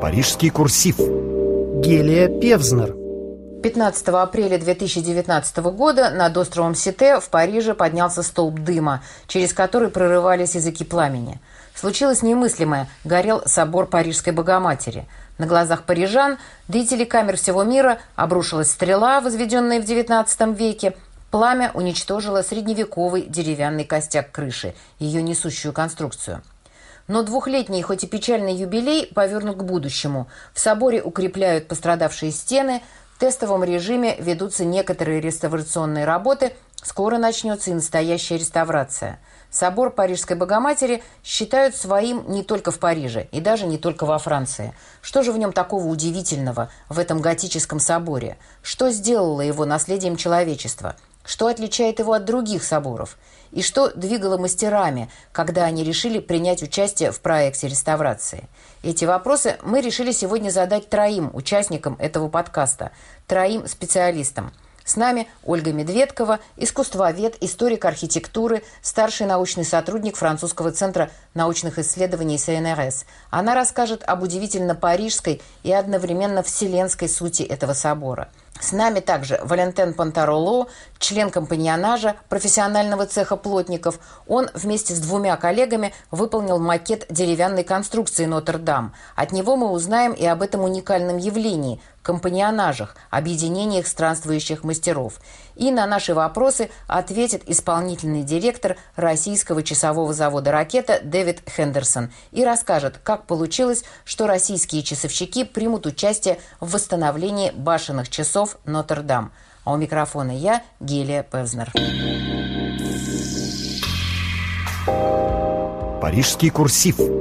Парижский курсив. Гелия Певзнер. 15 апреля 2019 года над островом Сите в Париже поднялся столб дыма, через который прорывались языки пламени. Случилось немыслимое. Горел собор Парижской Богоматери. На глазах парижан, да и телекамер всего мира обрушилась стрела, возведенная в XIX веке. Пламя уничтожило средневековый деревянный костяк крыши, ее несущую конструкцию. Но двухлетний, хоть и печальный юбилей, повернут к будущему. В соборе укрепляют пострадавшие стены, в тестовом режиме ведутся некоторые реставрационные работы, скоро начнется и настоящая реставрация. Собор Парижской Богоматери считают своим не только в Париже и даже не только во Франции. Что же в нем такого удивительного в этом готическом соборе? Что сделало его наследием человечества? Что отличает его от других соборов? И что двигало мастерами, когда они решили принять участие в проекте реставрации? Эти вопросы мы решили сегодня задать троим участникам этого подкаста, троим специалистам. С нами Ольга Медведкова, искусствовед, историк архитектуры, старший научный сотрудник французского центра научных исследований СНРС. Она расскажет об удивительно парижской и одновременно вселенской сути этого собора – с нами также Валентин Пантароло, член компаньонажа профессионального цеха плотников. Он вместе с двумя коллегами выполнил макет деревянной конструкции Нотр-Дам. От него мы узнаем и об этом уникальном явлении – компаньонажах, объединениях странствующих мастеров. И на наши вопросы ответит исполнительный директор российского часового завода «Ракета» Дэвид Хендерсон и расскажет, как получилось, что российские часовщики примут участие в восстановлении башенных часов Нотр-Дам. А у микрофона я, Гелия Певзнер. Парижский курсив.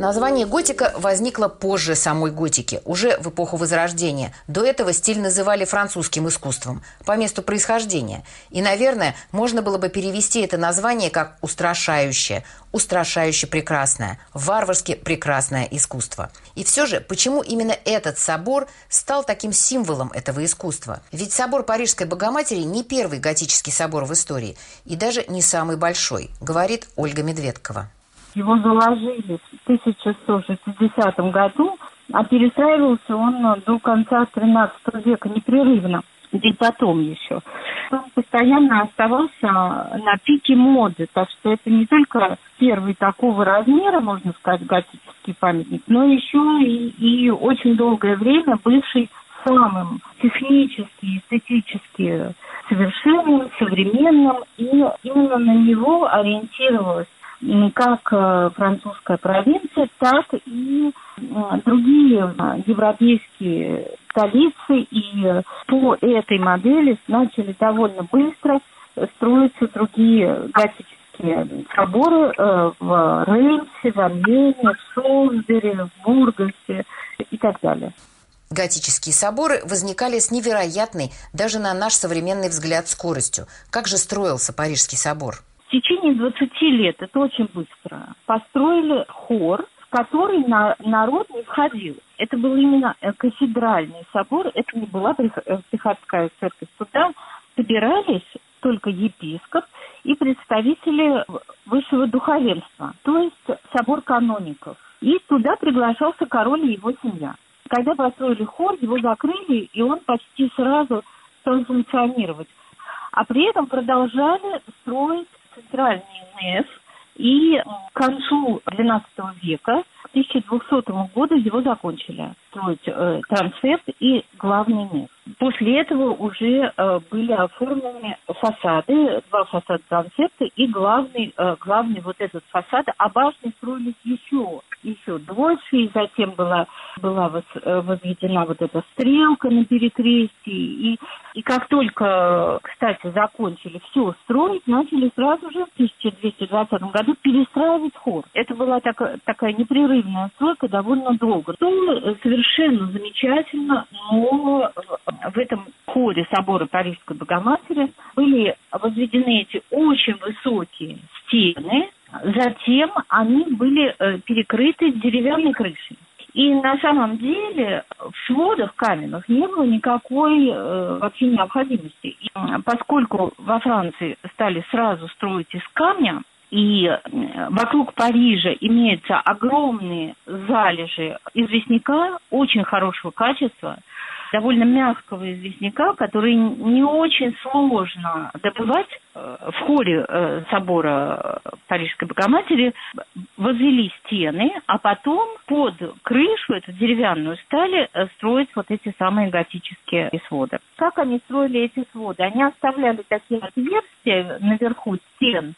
Название готика возникло позже самой готики, уже в эпоху Возрождения. До этого стиль называли французским искусством, по месту происхождения. И, наверное, можно было бы перевести это название как «устрашающее», «устрашающе прекрасное», «варварски прекрасное искусство». И все же, почему именно этот собор стал таким символом этого искусства? Ведь собор Парижской Богоматери не первый готический собор в истории, и даже не самый большой, говорит Ольга Медведкова. Его заложили в 1160 году, а перестраивался он до конца 13 века непрерывно, и потом еще. Он постоянно оставался на пике моды, так что это не только первый такого размера, можно сказать, готический памятник, но еще и, и очень долгое время бывший самым технически, эстетически совершенным, современным, и именно на него ориентировалась как э, французская провинция, так и э, другие э, европейские столицы. И по этой модели начали довольно быстро строиться другие готические соборы в Реймсе, в Амьене, в Солсбери, в Бургасе и так далее. Готические соборы возникали с невероятной, даже на наш современный взгляд, скоростью. Как же строился Парижский собор? В течение 20 лет, это очень быстро, построили хор, в который на, народ не входил. Это был именно э, кафедральный собор, это не была э, приходская церковь. Туда собирались только епископ и представители высшего духовенства, то есть собор каноников. И туда приглашался король и его семья. Когда построили хор, его закрыли, и он почти сразу стал функционировать. А при этом продолжали строить центральный НЭФ, и к концу XII века, к 1200 году его закончили строить э, трансепт и главный НЭФ. После этого уже э, были оформлены фасады, два фасада трансепта и главный, э, главный вот этот фасад, а башни строились еще, еще дольше, и затем была, была э, возведена вот эта стрелка на перекрестии, и, и как только, кстати, закончили все строить, начали сразу же в 1220 году перестраивать хор. Это была так, такая непрерывная стройка довольно долго. То совершенно замечательно, но в этом ходе собора Парижской Богоматери были возведены эти очень высокие стены, затем они были э, перекрыты деревянной крышей. И на самом деле в сводах каменных не было никакой э, вообще необходимости. И, поскольку во Франции стали сразу строить из камня, и вокруг Парижа имеются огромные залежи известняка очень хорошего качества – довольно мягкого известняка, который не очень сложно добывать. Э, в хоре э, собора Парижской Богоматери возвели стены, а потом под крышу, эту деревянную, стали э, строить вот эти самые готические своды. Как они строили эти своды? Они оставляли такие отверстия наверху стен,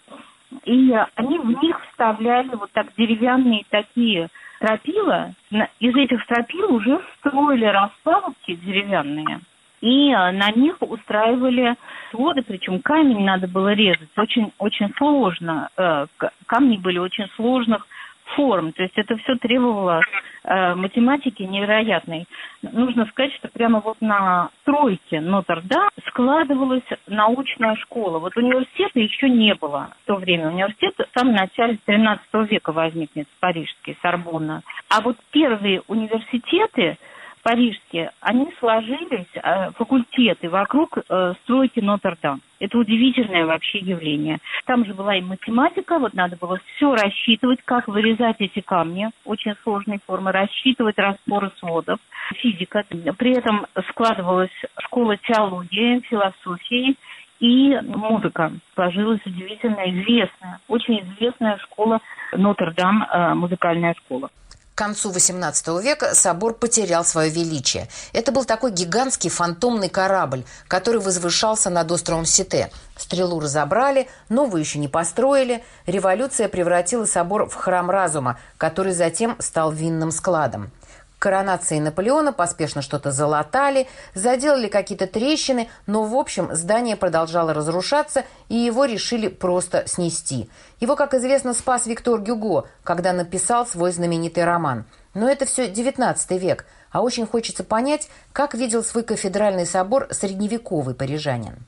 и они в них вставляли вот так деревянные такие стропила, из этих стропил уже строили распалубки деревянные. И э, на них устраивали своды, причем камень надо было резать. Очень, очень сложно. Э, камни были очень сложных форм. То есть это все требовало э, математики невероятной. Нужно сказать, что прямо вот на стройке Нотр-Дам складывалась научная школа. Вот университета еще не было в то время. Университет в самом начале 13 века возникнет, парижский, Сорбонна. А вот первые университеты парижские, они сложились, э, факультеты, вокруг э, стройки Нотр-Дам. Это удивительное вообще явление. Там же была и математика, вот надо было все рассчитывать, как вырезать эти камни, очень сложные формы, рассчитывать распоры сводов, физика. При этом складывалась школа теологии, философии, и музыка. Сложилась удивительно известная, очень известная школа Нотр-Дам, э, музыкальная школа. К концу XVIII века собор потерял свое величие. Это был такой гигантский фантомный корабль, который возвышался над островом Сите. Стрелу разобрали, новую еще не построили. Революция превратила собор в храм разума, который затем стал винным складом коронации Наполеона поспешно что-то залатали, заделали какие-то трещины, но, в общем, здание продолжало разрушаться, и его решили просто снести. Его, как известно, спас Виктор Гюго, когда написал свой знаменитый роман. Но это все XIX век, а очень хочется понять, как видел свой кафедральный собор средневековый парижанин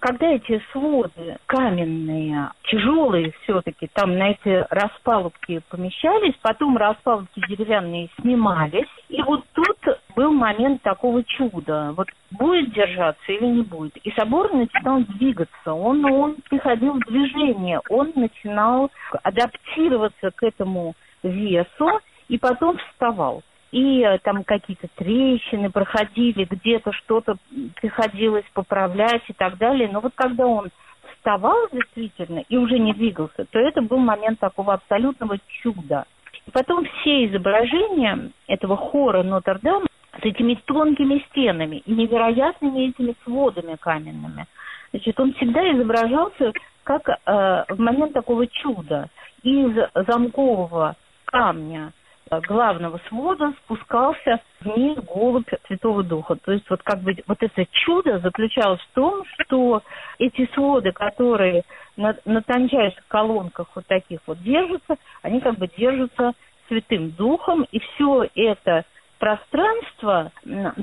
когда эти своды каменные, тяжелые все-таки, там на эти распалубки помещались, потом распалубки деревянные снимались, и вот тут был момент такого чуда. Вот будет держаться или не будет. И собор начинал двигаться, он, он приходил в движение, он начинал адаптироваться к этому весу и потом вставал и э, там какие-то трещины проходили, где-то что-то приходилось поправлять и так далее. Но вот когда он вставал действительно и уже не двигался, то это был момент такого абсолютного чуда. И потом все изображения этого хора Нотр-Дам с этими тонкими стенами и невероятными этими сводами каменными. Значит, он всегда изображался как э, в момент такого чуда из замкового камня – главного свода спускался вниз голубь Святого Духа. То есть вот как бы вот это чудо заключалось в том, что эти своды, которые на, на тончайших колонках вот таких вот держатся, они как бы держатся Святым Духом, и все это пространство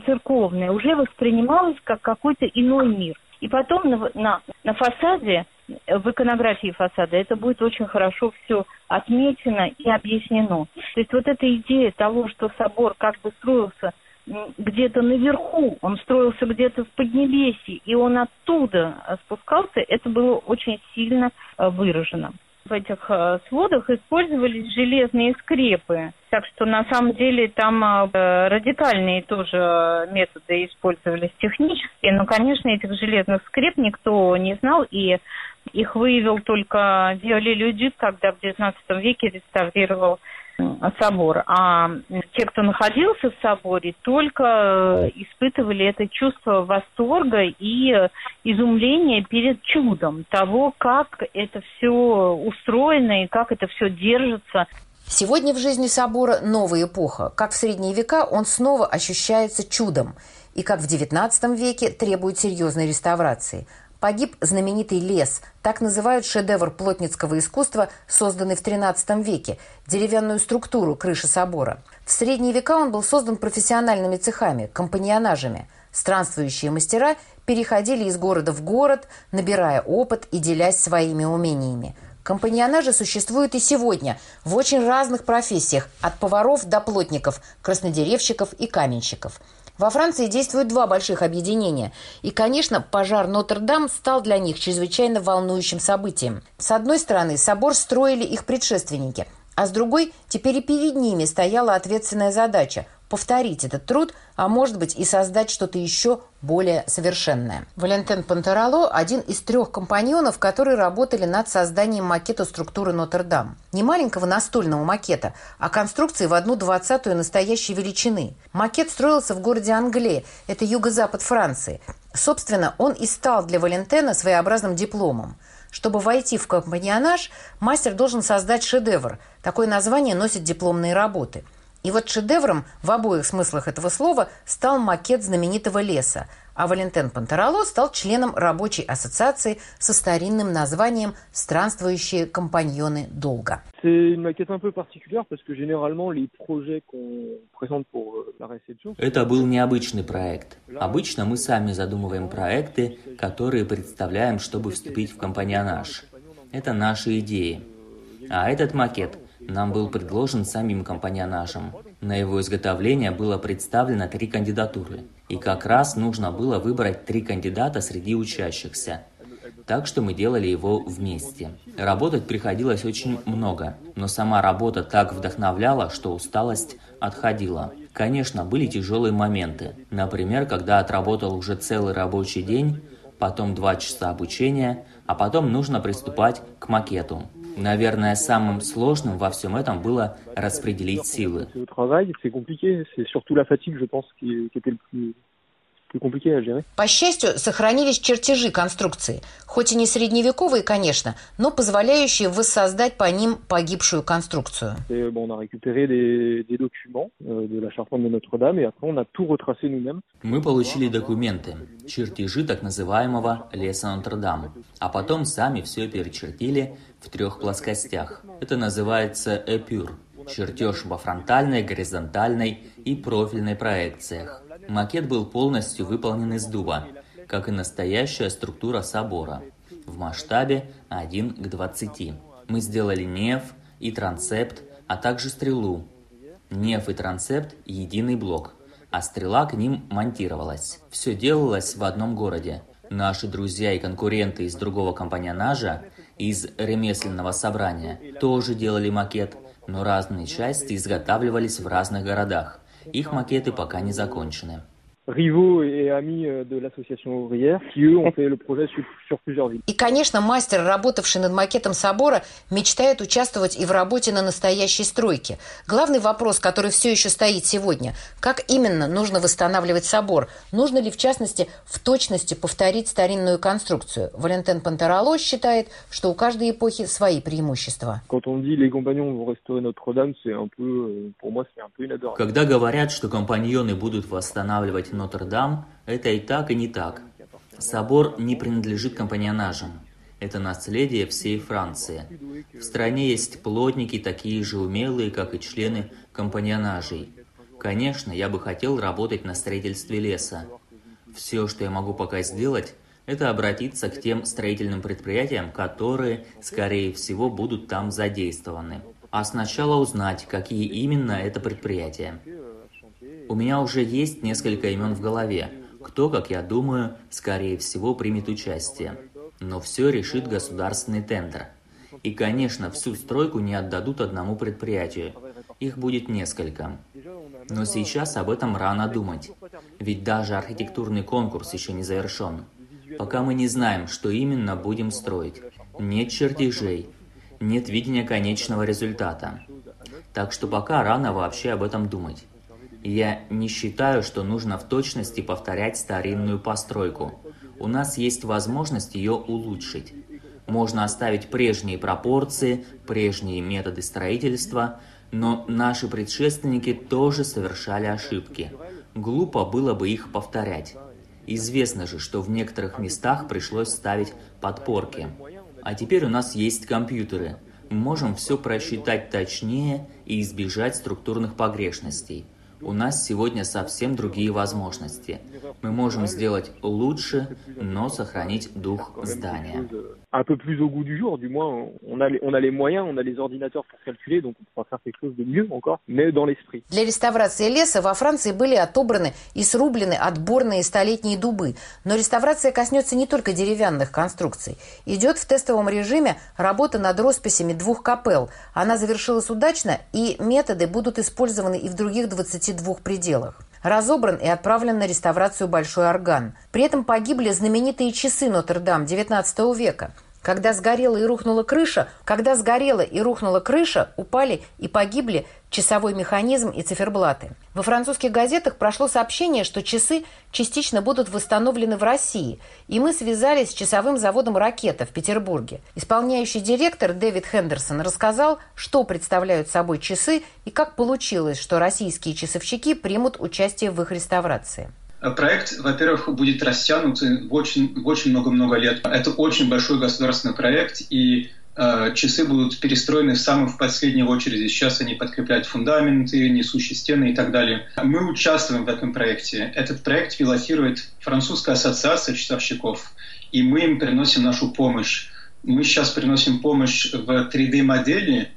церковное уже воспринималось как какой-то иной мир. И потом на, на, на фасаде в иконографии фасада это будет очень хорошо все отмечено и объяснено. То есть вот эта идея того, что собор как бы строился где-то наверху, он строился где-то в Поднебесье, и он оттуда спускался, это было очень сильно э, выражено в этих э, сводах использовались железные скрепы. Так что на самом деле там э, радикальные тоже методы использовались технические. Но, конечно, этих железных скреп никто не знал, и их выявил только Виоли Людик, когда в XIX веке реставрировал собор. А те, кто находился в соборе, только э, испытывали это чувство восторга и изумления перед чудом того, как это все устроено и как это все держится. Сегодня в жизни собора новая эпоха. Как в средние века он снова ощущается чудом. И как в XIX веке требует серьезной реставрации – Погиб знаменитый лес, так называют шедевр плотницкого искусства, созданный в XIII веке, деревянную структуру крыши собора. В средние века он был создан профессиональными цехами, компаньонажами. Странствующие мастера переходили из города в город, набирая опыт и делясь своими умениями. Компаньонажи существуют и сегодня в очень разных профессиях, от поваров до плотников, краснодеревщиков и каменщиков – Во Франции действуют два больших объединения. И, конечно, пожар Нотр-Дам стал для них чрезвычайно волнующим событием. С одной стороны, собор строили их предшественники, а с другой, теперь и перед ними стояла ответственная задача повторить этот труд, а может быть и создать что-то еще более совершенное. Валентин Пантерало – один из трех компаньонов, которые работали над созданием макета структуры Нотр-Дам. Не маленького настольного макета, а конструкции в одну двадцатую настоящей величины. Макет строился в городе Англии, это юго-запад Франции. Собственно, он и стал для Валентена своеобразным дипломом. Чтобы войти в компаньонаж, мастер должен создать шедевр. Такое название носят дипломные работы – и вот шедевром в обоих смыслах этого слова стал макет знаменитого леса, а Валентен Пантерало стал членом рабочей ассоциации со старинным названием «Странствующие компаньоны долга». Euh, Это был необычный проект. Обычно мы сами задумываем проекты, которые представляем, чтобы вступить в компаньонаж. Это наши идеи. А этот макет – нам был предложен самим компаньонажем. На его изготовление было представлено три кандидатуры, и как раз нужно было выбрать три кандидата среди учащихся. Так что мы делали его вместе. Работать приходилось очень много, но сама работа так вдохновляла, что усталость отходила. Конечно, были тяжелые моменты. Например, когда отработал уже целый рабочий день, потом два часа обучения, а потом нужно приступать к макету. Наверное, самым сложным во всем этом было распределить силы. По счастью, сохранились чертежи конструкции, хоть и не средневековые, конечно, но позволяющие воссоздать по ним погибшую конструкцию. Euh, Мы получили документы, чертежи так называемого леса Нотр-Дам, а потом сами все перечертили в трех плоскостях. Это называется эпюр – чертеж во фронтальной, горизонтальной и профильной проекциях. Макет был полностью выполнен из дуба, как и настоящая структура собора, в масштабе 1 к 20. Мы сделали неф и трансепт, а также стрелу. Неф и трансепт – единый блок, а стрела к ним монтировалась. Все делалось в одном городе. Наши друзья и конкуренты из другого компаньонажа, из ремесленного собрания, тоже делали макет, но разные части изготавливались в разных городах. Их макеты пока не закончены. Rivaux et amis euh, de l'association ouvrière, qui eux ont fait le projet sur, sur plusieurs villes. И, конечно, мастер, работавший над макетом собора, мечтает участвовать и в работе на настоящей стройке. Главный вопрос, который все еще стоит сегодня, как именно нужно восстанавливать собор? Нужно ли, в частности, в точности повторить старинную конструкцию? Валентин Пантерало считает, что у каждой эпохи свои преимущества. Когда говорят, что компаньоны будут восстанавливать Нотр-Дам – это и так, и не так. Собор не принадлежит компаньонажам. Это наследие всей Франции. В стране есть плотники, такие же умелые, как и члены компаньонажей. Конечно, я бы хотел работать на строительстве леса. Все, что я могу пока сделать, это обратиться к тем строительным предприятиям, которые, скорее всего, будут там задействованы. А сначала узнать, какие именно это предприятия. У меня уже есть несколько имен в голове, кто, как я думаю, скорее всего примет участие. Но все решит государственный тендер. И, конечно, всю стройку не отдадут одному предприятию. Их будет несколько. Но сейчас об этом рано думать. Ведь даже архитектурный конкурс еще не завершен. Пока мы не знаем, что именно будем строить. Нет чертежей, нет видения конечного результата. Так что пока рано вообще об этом думать. Я не считаю, что нужно в точности повторять старинную постройку. У нас есть возможность ее улучшить. Можно оставить прежние пропорции, прежние методы строительства, но наши предшественники тоже совершали ошибки. Глупо было бы их повторять. Известно же, что в некоторых местах пришлось ставить подпорки. А теперь у нас есть компьютеры. Мы можем все просчитать точнее и избежать структурных погрешностей. У нас сегодня совсем другие возможности. Мы можем сделать лучше, но сохранить дух здания. Un peu plus au goût du jour. Du moins, on a, les, on a les moyens, on a les ordinateurs pour calculer, donc on pourra faire quelque chose de mieux encore, mais dans l'esprit. Для реставрации леса во Франции были отобраны и срублены отборные столетние дубы. Но реставрация коснется не только деревянных конструкций. Идет в тестовом режиме работа над росписями двух капел. Она завершилась удачно, и методы будут использованы и в других 22 пределах разобран и отправлен на реставрацию большой орган. При этом погибли знаменитые часы Нотр-Дам XIX века. Когда сгорела и рухнула крыша, когда сгорела и рухнула крыша, упали и погибли часовой механизм и циферблаты. Во французских газетах прошло сообщение, что часы частично будут восстановлены в России, и мы связались с часовым заводом «Ракета» в Петербурге. Исполняющий директор Дэвид Хендерсон рассказал, что представляют собой часы и как получилось, что российские часовщики примут участие в их реставрации. Проект, во-первых, будет растянут в очень, в очень много-много лет. Это очень большой государственный проект, и э, часы будут перестроены в самую в последнюю очередь. Сейчас они подкрепляют фундаменты, несущие стены и так далее. Мы участвуем в этом проекте. Этот проект пилотирует Французская ассоциация часовщиков, и мы им приносим нашу помощь. Мы сейчас приносим помощь в 3D-модели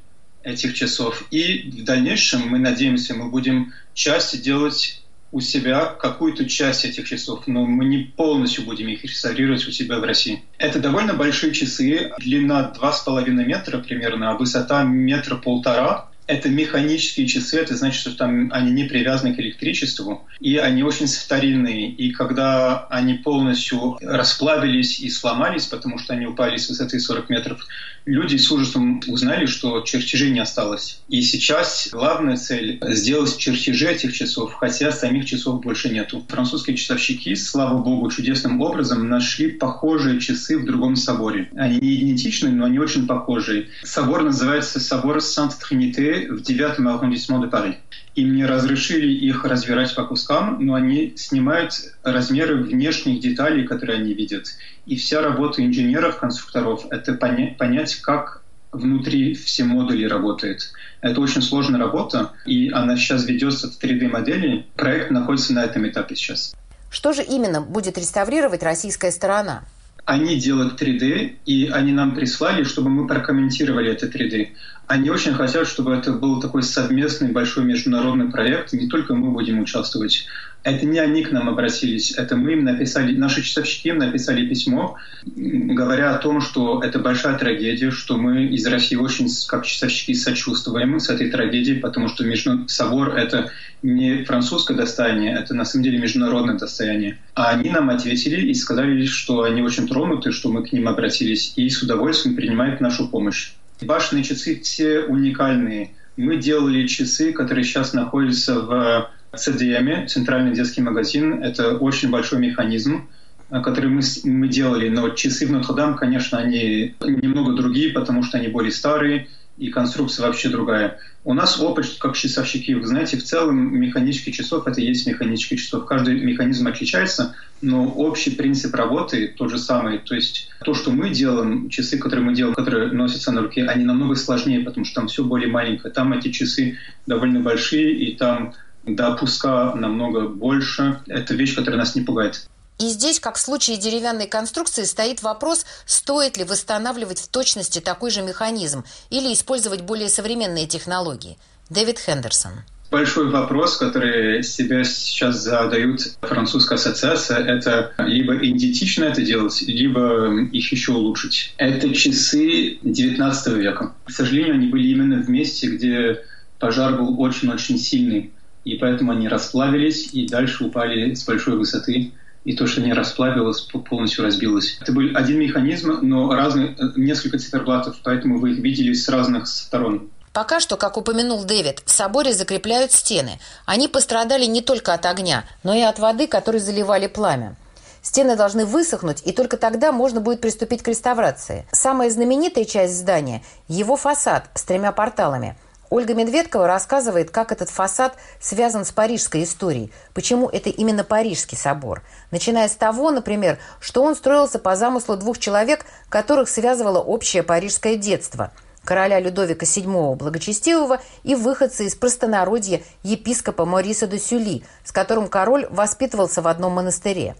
этих часов, и в дальнейшем, мы надеемся, мы будем часть делать у себя какую-то часть этих часов, но мы не полностью будем их реставрировать у себя в России. Это довольно большие часы, длина 2,5 метра примерно, а высота метра полтора это механические часы, это значит, что там они не привязаны к электричеству, и они очень старинные. И когда они полностью расплавились и сломались, потому что они упали с высоты 40 метров, люди с ужасом узнали, что чертежей не осталось. И сейчас главная цель — сделать чертежи этих часов, хотя самих часов больше нету. Французские часовщики, слава богу, чудесным образом нашли похожие часы в другом соборе. Они не идентичны, но они очень похожие. Собор называется собор Сант-Тринité в 9 аррondissement de Paris. И мне разрешили их разбирать по кускам, но они снимают размеры внешних деталей, которые они видят. И вся работа инженеров, конструкторов — это понять, понять как внутри все модули работает. Это очень сложная работа, и она сейчас ведется в 3D-модели. Проект находится на этом этапе сейчас. Что же именно будет реставрировать российская сторона? Они делают 3D, и они нам прислали, чтобы мы прокомментировали это 3D. Они очень хотят, чтобы это был такой совместный большой международный проект. Не только мы будем участвовать. Это не они к нам обратились, это мы им написали, наши часовщики им написали письмо, говоря о том, что это большая трагедия, что мы из России очень, как часовщики, сочувствуем с этой трагедией, потому что между... собор — это не французское достояние, это на самом деле международное достояние. А они нам ответили и сказали, что они очень тронуты, что мы к ним обратились, и с удовольствием принимают нашу помощь. Башенные часы все уникальные. Мы делали часы, которые сейчас находятся в CDM, Центральный детский магазин. Это очень большой механизм, который мы, мы делали. Но часы в Нотр-Дам, конечно, они немного другие, потому что они более старые, и конструкция вообще другая. У нас опыт как часовщики. Вы знаете, в целом механический часов — это и есть механический часов. Каждый механизм отличается, но общий принцип работы тот же самый. То есть то, что мы делаем, часы, которые мы делаем, которые носятся на руке, они намного сложнее, потому что там все более маленькое. Там эти часы довольно большие, и там до пуска намного больше. Это вещь, которая нас не пугает. И здесь, как в случае деревянной конструкции, стоит вопрос, стоит ли восстанавливать в точности такой же механизм или использовать более современные технологии. Дэвид Хендерсон. Большой вопрос, который себе сейчас задают французская ассоциация, это либо идентично это делать, либо их еще улучшить. Это часы 19 века. К сожалению, они были именно в месте, где пожар был очень-очень сильный. И поэтому они расплавились и дальше упали с большой высоты и то, что не расплавилось, полностью разбилось. Это был один механизм, но разные, несколько циферблатов, поэтому вы их видели с разных сторон. Пока что, как упомянул Дэвид, в соборе закрепляют стены. Они пострадали не только от огня, но и от воды, которые заливали пламя. Стены должны высохнуть, и только тогда можно будет приступить к реставрации. Самая знаменитая часть здания – его фасад с тремя порталами – Ольга Медведкова рассказывает, как этот фасад связан с парижской историей, почему это именно Парижский собор. Начиная с того, например, что он строился по замыслу двух человек, которых связывало общее парижское детство – короля Людовика VII Благочестивого и выходца из простонародья епископа Мориса де Сюли, с которым король воспитывался в одном монастыре.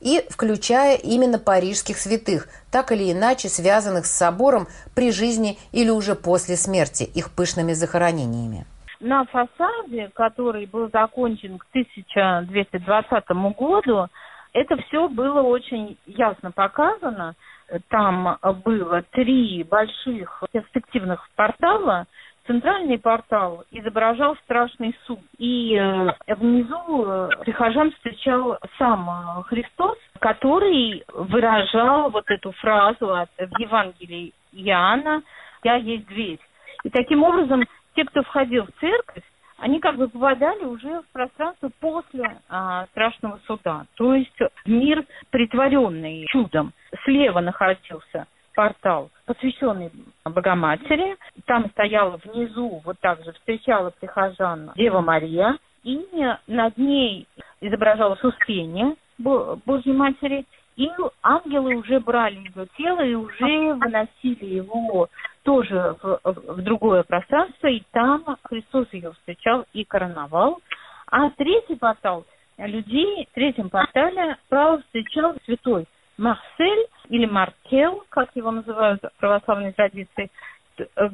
И включая именно парижских святых, так или иначе связанных с собором при жизни или уже после смерти, их пышными захоронениями. На фасаде, который был закончен к 1220 году, это все было очень ясно показано. Там было три больших перспективных портала. Центральный портал изображал страшный суд. И э, внизу э, прихожан встречал сам э, Христос, который выражал вот эту фразу от, в Евангелии Иоанна «Я есть дверь». И таким образом те, кто входил в церковь, они как бы попадали уже в пространство после а, страшного суда. То есть мир, притворенный чудом. Слева находился портал, посвященный Богоматери. Там стояла внизу, вот так же встречала прихожан Дева Мария. И над ней изображалось Успение Божьей Матери. И ангелы уже брали его тело и уже выносили его тоже в, в другое пространство, и там Христос ее встречал и короновал. А третий портал людей, в третьем портале право встречал святой Марсель или Маркел, как его называют в православной традиции,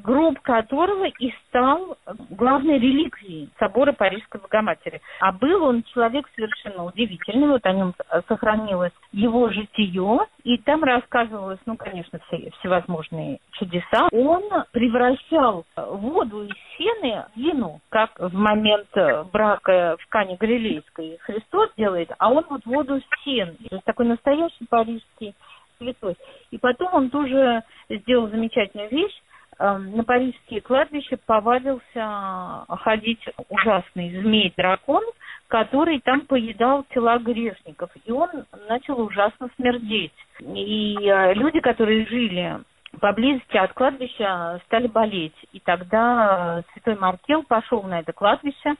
гроб которого и стал главной реликвией собора Парижской Богоматери. А был он человек совершенно удивительный, вот о нем сохранилось его житие, и там рассказывалось, ну, конечно, все, всевозможные чудеса. Он превращал воду из сены в вино, как в момент брака в Кане Галилейской Христос делает, а он вот воду с сен. Такой настоящий парижский святой. И потом он тоже сделал замечательную вещь, на парижские кладбища повадился ходить ужасный змей-дракон, который там поедал тела грешников. И он начал ужасно смердеть. И э, люди, которые жили поблизости от кладбища, стали болеть. И тогда святой Маркел пошел на это кладбище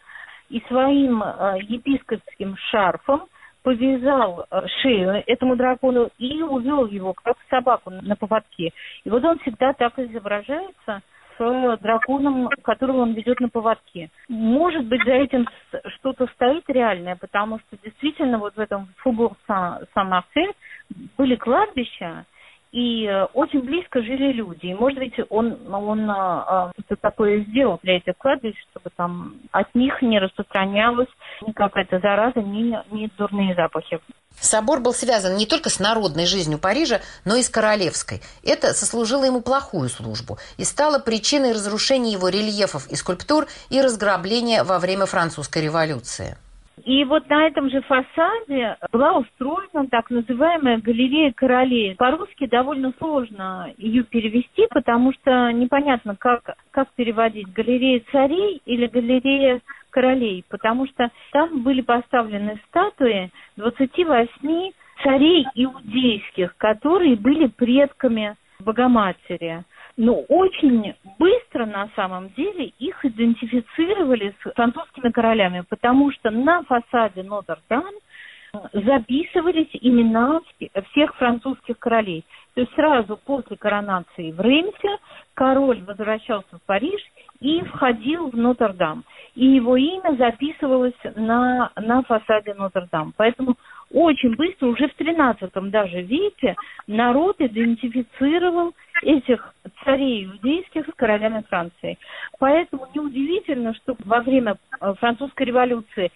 и своим э, епископским шарфом повязал э, шею этому дракону и увел его, как собаку на поводке. И вот он всегда так изображается с драконом, которого он ведет на поводке. Может быть, за этим что-то стоит реальное, потому что действительно вот в этом фугур Сан-Марсель были кладбища, и э, очень близко жили люди. И, может быть, он, он а, что-то такое сделал для этих кладбищ, чтобы там от них не распространялась ни какая-то зараза, ни, ни дурные запахи. Собор был связан не только с народной жизнью Парижа, но и с королевской. Это сослужило ему плохую службу и стало причиной разрушения его рельефов и скульптур и разграбления во время французской революции. И вот на этом же фасаде была устроена так называемая галерея королей. По-русски довольно сложно ее перевести, потому что непонятно, как, как переводить галерея царей или галерея королей, потому что там были поставлены статуи 28 царей иудейских, которые были предками Богоматери. Но очень быстро на самом деле их идентифицировали с французскими королями, потому что на фасаде Нотр-Дам записывались имена всех французских королей. То есть сразу после коронации в Реймсе король возвращался в Париж и входил в Нотр-Дам. И его имя записывалось на, на фасаде Нотр-Дам. Поэтому очень быстро, уже в 13 даже веке, народ идентифицировал этих царей иудейских с королями Франции. Поэтому неудивительно, что во время э, французской революции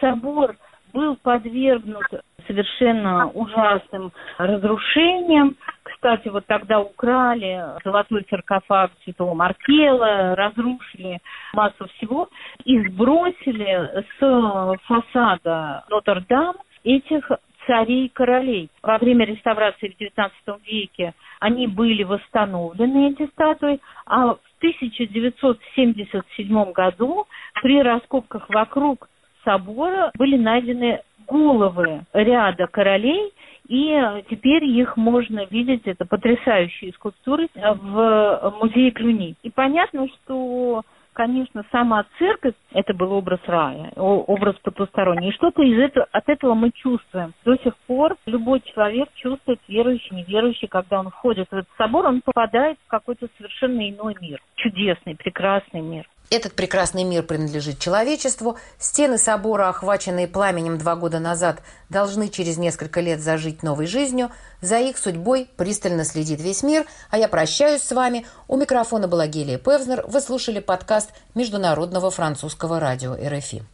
собор был подвергнут совершенно ужасным разрушениям. Кстати, вот тогда украли золотой саркофаг святого Маркела, разрушили массу всего и сбросили с фасада Нотр-Дам этих царей и королей. Во время реставрации в XIX веке они были восстановлены, эти статуи, а в 1977 году при раскопках вокруг собора были найдены головы ряда королей, и теперь их можно видеть, это потрясающие скульптуры, в музее Клюни. И понятно, что конечно, сама церковь – это был образ рая, образ потусторонний. И что-то из этого, от этого мы чувствуем. До сих пор любой человек чувствует, верующий, неверующий, когда он входит в этот собор, он попадает в какой-то совершенно иной мир. Чудесный, прекрасный мир. Этот прекрасный мир принадлежит человечеству. Стены собора, охваченные пламенем два года назад, должны через несколько лет зажить новой жизнью. За их судьбой пристально следит весь мир. А я прощаюсь с вами. У микрофона была Гелия Певзнер. Вы слушали подкаст Международного французского радио РФИ.